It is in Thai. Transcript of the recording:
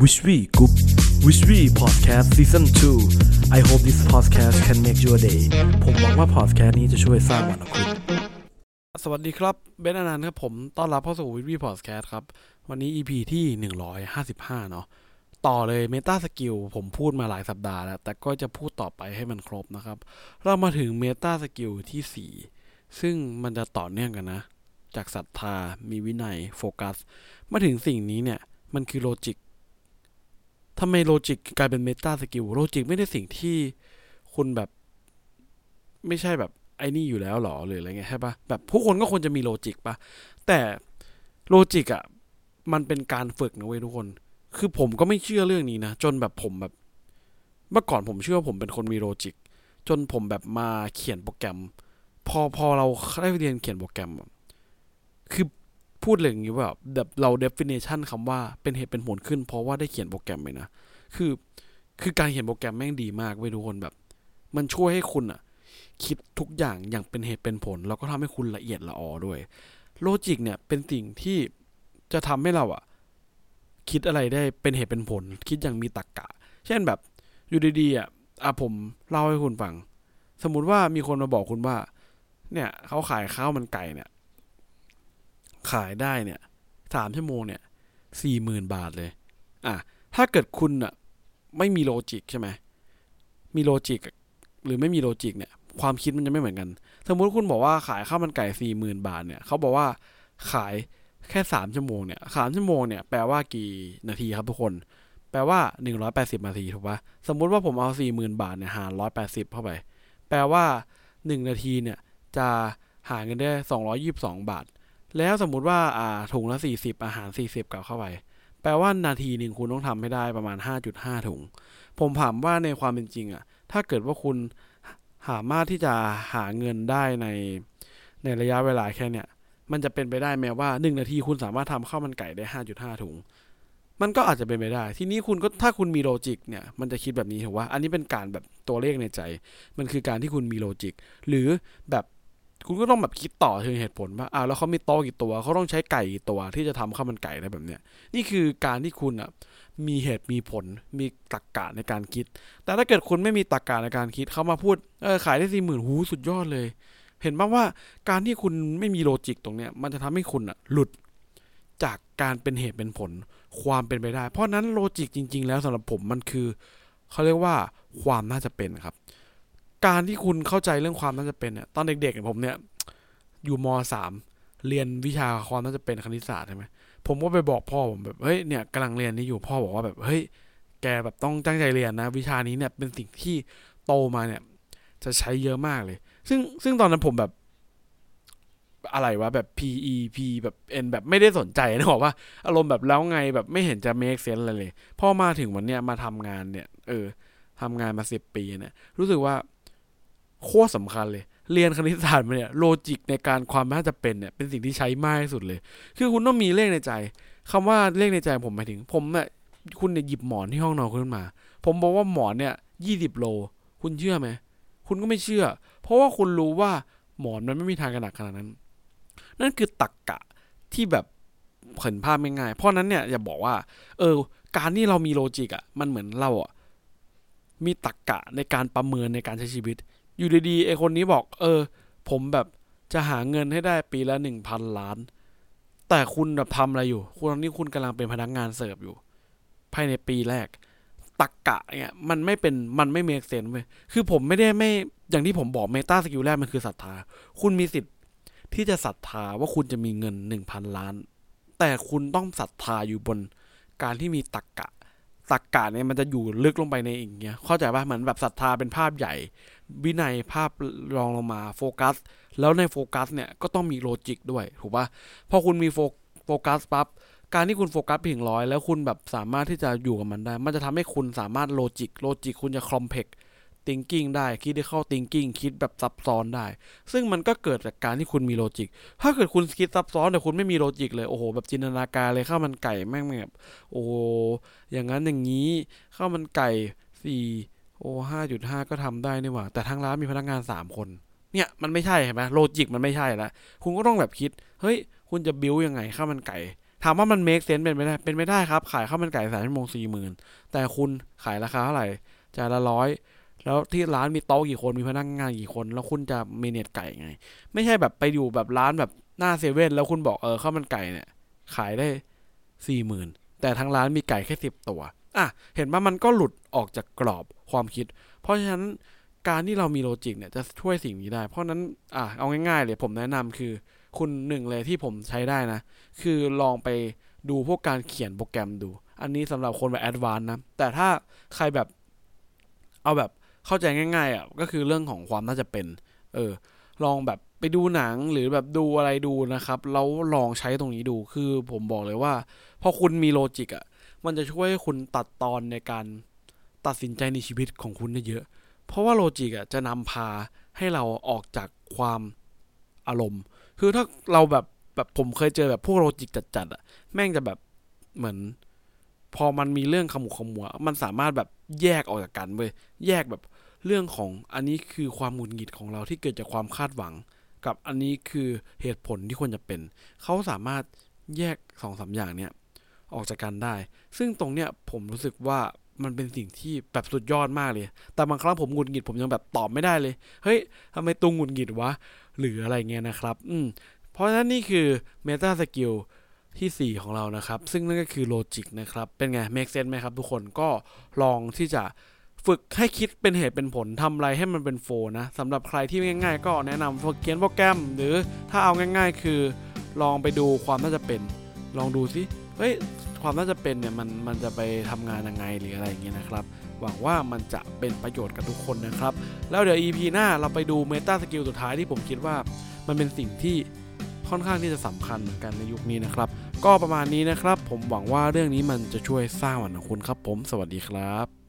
Wish We Group Wish We Podcast Season 2 I hope this podcast can make your day ผมหวังว่า podcast นี้จะช่วยสร้างวันของคุณ สวัสดีครับเบนอนันต์ครับผมต้อนรับเข้าสู่ Wish We Podcast ครับ วันนี้ EP ที่ 155 เนาะต่อเลย meta skill ผมพูดมาหลายสัปดาห์แล้ว แต่ก็จะพูดต่อไปให้มันครบนะครับ เรามาถึง meta skill ที่ 4 ซึ่งมันจะต่อเนื่องกันนะ จากศรัทธามีวินัยโฟกัส มาถึงสิ่งนี้เนี่ย มันคือ logic ทำไม logic กลายเป็น meta skill logic ไม่ได้สิ่งที่คุณแบบ ไม่ใช่แบบไอ้นี่อยู่แล้วหรอหรืออะไรเงี้ยใช่ปะแบบผู้คนก็ควรจะมี logic ปะแต่ logic อะมันเป็นการฝึกนะเว้ยทุกคน คือผมก็ไม่เชื่อเรื่องนี้นะจนแบบผมแบบ เมื่อก่อนผมเชื่อว่าผมเป็นคนมี logic จนผมแบบมาเขียนโปรแกรม พอพอเราได้เรียนเขียนโปรแกรม พูดเลยอย่างนี้ว่าแบบเรา definition คำว่าเป็นเหตุเป็นผลขึ้น เพราะว่าได้เขียนโปรแกรมไปนะ คือ คือการเขียนโปรแกรมแม่งดีมากเว้ยทุกคนแบบ มันช่วยให้คุณอะคิดทุกอย่างอย่างเป็นเหตุเป็นผล แล้วก็ทำให้คุณละเอียดละออด้วยโลจิกเนี่ยเป็นสิ่งที่จะทำให้เราอะคิดอะไรได้เป็นเหตุเป็นผล คิดอย่างมีตรรกกะ เช่นแบบอยู่ดีๆอะอะผมเล่าให้คุณฟัง สมมุติว่ามีคนมาบอกคุณว่า เนี่ยเขาขายข้าวมันไก่เนี่ย ขายได้เนี่ยสามชั่วโมงเนี่ยสี่หมื่นบาทเลย อะ ถ้าเกิดคุณอะไม่มี logic ใช่ไหม มี logic หรือไม่มี logic เนี่ย ความคิดมันจะไม่เหมือนกัน สมมติคุณบอกว่าขายข้าวมันไก่สี่หมื่นบาทเนี่ยเขาบอกว่าขายแค่สามชั่วโมงเนี่ยสามชั่วโมงเนี่ยแปลว่ากี่นาทีครับทุกคน แปลว่าหนึ่งร้อยแปดสิบนาทีถูกปะสมมุติว่าผมเอาสี่หมื่นบาทเนี่ยหารร้อยแปดสิบเข้าไป แปลว่าหนึ่งนาทีเนี่ยจะหาเงินได้สองร้อยี่สิบสองบาท แล้วสมมุติว่าอ่าถุงละสี่สิบอาหารสี่สิบกลับเข้าไป แปลว่านาทีหนึ่งคุณต้องทำให้ได้ประมาณห้าจุดห้าถุง ผมถามว่าในความเป็นจริงอะถ้าเกิดว่าคุณสามารถที่จะหาเงินได้ในในระยะเวลาแค่เนี้ยมันจะเป็นไปได้ไหมว่าหนึ่งนาทีคุณสามารถทำข้าวมันไก่ได้ห้าจุดห้าถุง มันก็อาจจะเป็นไปได้ ทีนี้คุณก็ถ้าคุณมีโลจิกเนี่ย มันจะคิดแบบนี้ถูกว่า อันนี้เป็นการแบบตัวเลขในใจ มันคือการที่คุณมีโลจิก หรือแบบ คุณก็ต้องแบบคิดต่อเชิงเหตุผลว่าอ้าวแล้วเขามีโต๊ะกี่ตัวเขาต้องใช้ไก่กี่ตัวที่จะทำข้าวมันไก่ได้แบบเนี้ยนี่คือการที่คุณอะมีเหตุมีผลมีตรรกกะในการคิด แต่ถ้าเกิดคุณไม่มีตรรกกะในการคิดเขามาพูดเออขายได้สี่หมื่นหูสุดยอดเลย เห็นป่าว่าการที่คุณไม่มีโลจิกตรงเนี้ยมันจะทำให้คุณอะหลุดจากการเป็นเหตุเป็นผลความเป็นไปได้ เพราะนั้นโลจิกจริง ๆ แล้วสำหรับผมมันคือเขาเรียกว่าความน่าจะเป็นครับ การที่คุณเข้าใจเรื่องความน่าจะเป็นเนี่ยตอนเด็กๆผมเนี่ย อยู่มสามเรียนวิชาความน่าจะเป็นคณิตศาสตร์ใช่ไหมผมก็ไปบอกพ่อผมแบบเฮ้ยเนี่ยกำลังเรียนนี่อยู่พ่อบอกว่าแบบเฮ้ยแกแบบต้องตั้งใจเรียนนะ วิชานี้เนี่ยเป็นสิ่งที่โตมาเนี่ย จะใช้เยอะมากเลย ซึ่งซึ่งตอนนั้นผมแบบอะไรวะแบบ P E P แบบ N แบบไม่ได้สนใจนะบอกว่าอารมณ์แบบแล้วไงแบบไม่เห็นจะ make sense อะไรเลยพอมาถึงวันเนี้ยมาทำงานเนี่ย เออทำงานมาสิบปีเนี่ย รู้สึกว่า โคตรสำคัญเลย เรียนคณิตศาสตร์มาเนี่ยโลจิกในการความน่าจะเป็นเนี่ยเป็นสิ่งที่ใช้มากที่สุดเลย คือคุณต้องมีเลขในใจคำว่าเลขในใจผมหมายถึง ผมเนี่ยคุณเนี่ยหยิบหมอนที่ห้องนอนคุณขึ้นมา ผมบอกว่าหมอนเนี่ยยี่สิบโล คุณเชื่อไหมคุณก็ไม่เชื่อ เพราะว่าคุณรู้ว่าหมอนมันไม่มีทางกระหนักขนาดนั้น นั่นคือตักกะที่แบบเห็นภาพง่ายๆเพราะนั้นเนี่ยอย่าบอกว่า เออ การที่เรามีโลจิกอะ่ะมันเหมือนเราอะมีตักกะในการประเมินในการใช้ชีวิต อยู่ดีๆไอคนนี้บอก เออ ผมแบบจะหาเงินให้ได้ปีละหนึ่งพันล้าน แต่คุณแบบทำอะไรอยู่ คุณตอนนี้คุณกำลังเป็นพนักงานเสิร์ฟอยู่ ภายในปีแรก ตรรกะเนี่ยมันไม่เป็นมันไม่ make sense เว้ยคือผมไม่ได้ไม่อย่างที่ผมบอก meta skill แรกมันคือศรัทธา คุณมีสิทธิ์ที่จะศรัทธาว่าคุณจะมีเงินหนึ่งพันล้าน แต่คุณต้องศรัทธาอยู่บนการที่มีตรรกะ ตรรกะเนี่ยมันจะอยู่ลึกลงไปในอย่างเงี้ยเข้าใจป่ะเหมือนแบบศรัทธาเป็นภาพใหญ่ วินัยภาพรองลงมาโฟกัส แล้วในโฟกัสเนี่ยก็ต้องมี logic ด้วยถูกป่ะพอคุณมีโฟกัสปั๊บการที่คุณโฟกัสเพียงร้อยแล้วคุณแบบสามารถที่จะอยู่กับมันได้ มันจะทำให้คุณสามารถ logic logic คุณจะ complex thinking ได้คิดได้เข้า thinking คิดแบบซับซ้อนได้ ซึ่งมันก็เกิดจากการที่คุณมี logic ถ้าเกิดคุณคิดซับซ้อนแต่คุณไม่มี logic เลย โอ้โห แบบจินตนาการเลยข้าวมันไก่แม่งแบบโอ้อย่างนั้นอย่างนี้ข้าวมันไก่สี่โอ้ห้าจุดห้าก็ทำได้นี่หว่า แต่ทางร้านมีพนักงานสามคน เนี่ยมันไม่ใช่เห็นไหม logic มันไม่ใช่ละคุณก็ต้องแบบคิด เฮ้ย คุณจะบิวยังไงข้าวมันไก่ถามว่ามัน make sense เป็นไปได้เป็นไม่ได้ครับ ขายข้าวมันไก่สามชั่วโมงสี่หมื่นแต่คุณขายราคาเท่าไหร่จานละร้อย แล้วที่ร้านมีโต๊ะกี่คนมีพนักงานกี่คน แล้วคุณจะ manage ไก่ไง ไม่ใช่แบบไปอยู่แบบร้านแบบหน้าเซเว่นแล้วคุณบอกเออข้าวมันไก่เนี่ย ขายได้สี่หมื่นแต่ทางร้านมีไก่แค่สิบตัวอะเห็นว่ามันก็หลุดออกจากกรอบความคิด เพราะฉะนั้นการที่เรามี logic เนี่ยจะช่วยสิ่งนี้ได้ เพราะนั้นอะเอาง่ายๆเลยผมแนะนำคือ คุณหนึ่งเลยที่ผมใช้ได้นะ คือลองไปดูพวกการเขียนโปรแกรมดู อันนี้สำหรับคนแบบ advance นะ แต่ถ้าใครแบบเอาแบบ เข้าใจง่ายๆอะก็คือเรื่องของความน่าจะเป็น เออ ลองแบบไปดูหนังหรือแบบดูอะไรดูนะครับ แล้วลองใช้ตรงนี้ดูคือผมบอกเลยว่า พอคุณมี logic อะ มันจะช่วยให้คุณตัดตอนในการตัดสินใจในชีวิตของคุณได้เยอะ เพราะว่า logic อะจะนำพาให้เราออกจากความอารมณ์ คือถ้าเราแบบแบบผมเคยเจอแบบพวก logic จัดๆอะ แม่งจะแบบเหมือน พอมันมีเรื่องขมุขมัว มันสามารถแบบแยกออกจากกันเว้ยแยกแบบ เรื่องของอันนี้คือความหงุดหงิดของเราที่เกิดจากความคาดหวัง กับอันนี้คือเหตุผลที่ควรจะเป็น เขาสามารถแยกสองสาอย่างเนี้ยออกจากกันได้ ซึ่งตรงเนี้ยผมรู้สึกว่ามันเป็นสิ่งที่แบบสุดยอดมากเลย แต่บางครั้งผมหงุดหงิดผมยังแบบตอบไม่ได้เลย เฮ้ยทำไมตุงหงุดหงิดวะ หรืออะไรเงี้ยนะครับ อืม เพราะฉะนั้นนี่คือ Meta Skill ที่ 4 ของเรานะครับ ซึ่งนั่นก็คือโลจิกนะครับ เป็นไง make sense ไหมครับทุกคน ก็ลองที่จะ ฝึกให้คิดเป็นเหตุเป็นผลทำอะไรให้มันเป็นโฟนะสำหรับใครที่ง่าย ๆ ก็แนะนำฝึกเขียนโปรแกรม หรือถ้าเอาง่าย ๆ คือ ลองไปดูความน่าจะเป็น ลองดูสิเฮ้ยความน่าจะเป็นเนี่ยมันมันจะไปทำงานยังไงหรืออะไรอย่างเงี้ยนะครับหวังว่ามันจะเป็นประโยชน์กับทุกคนนะครับ แล้วเดี๋ยว EP หน้าเราไปดู Meta Skill สุดท้ายที่ผมคิดว่า มันเป็นสิ่งที่ค่อนข้างที่จะสำคัญเหมือนกันในยุคนี้นะครับ ก็ประมาณนี้นะครับ ผมหวังว่าเรื่องนี้มันจะช่วยสร้างวันของคุณครับ ผมสวัสดีครับ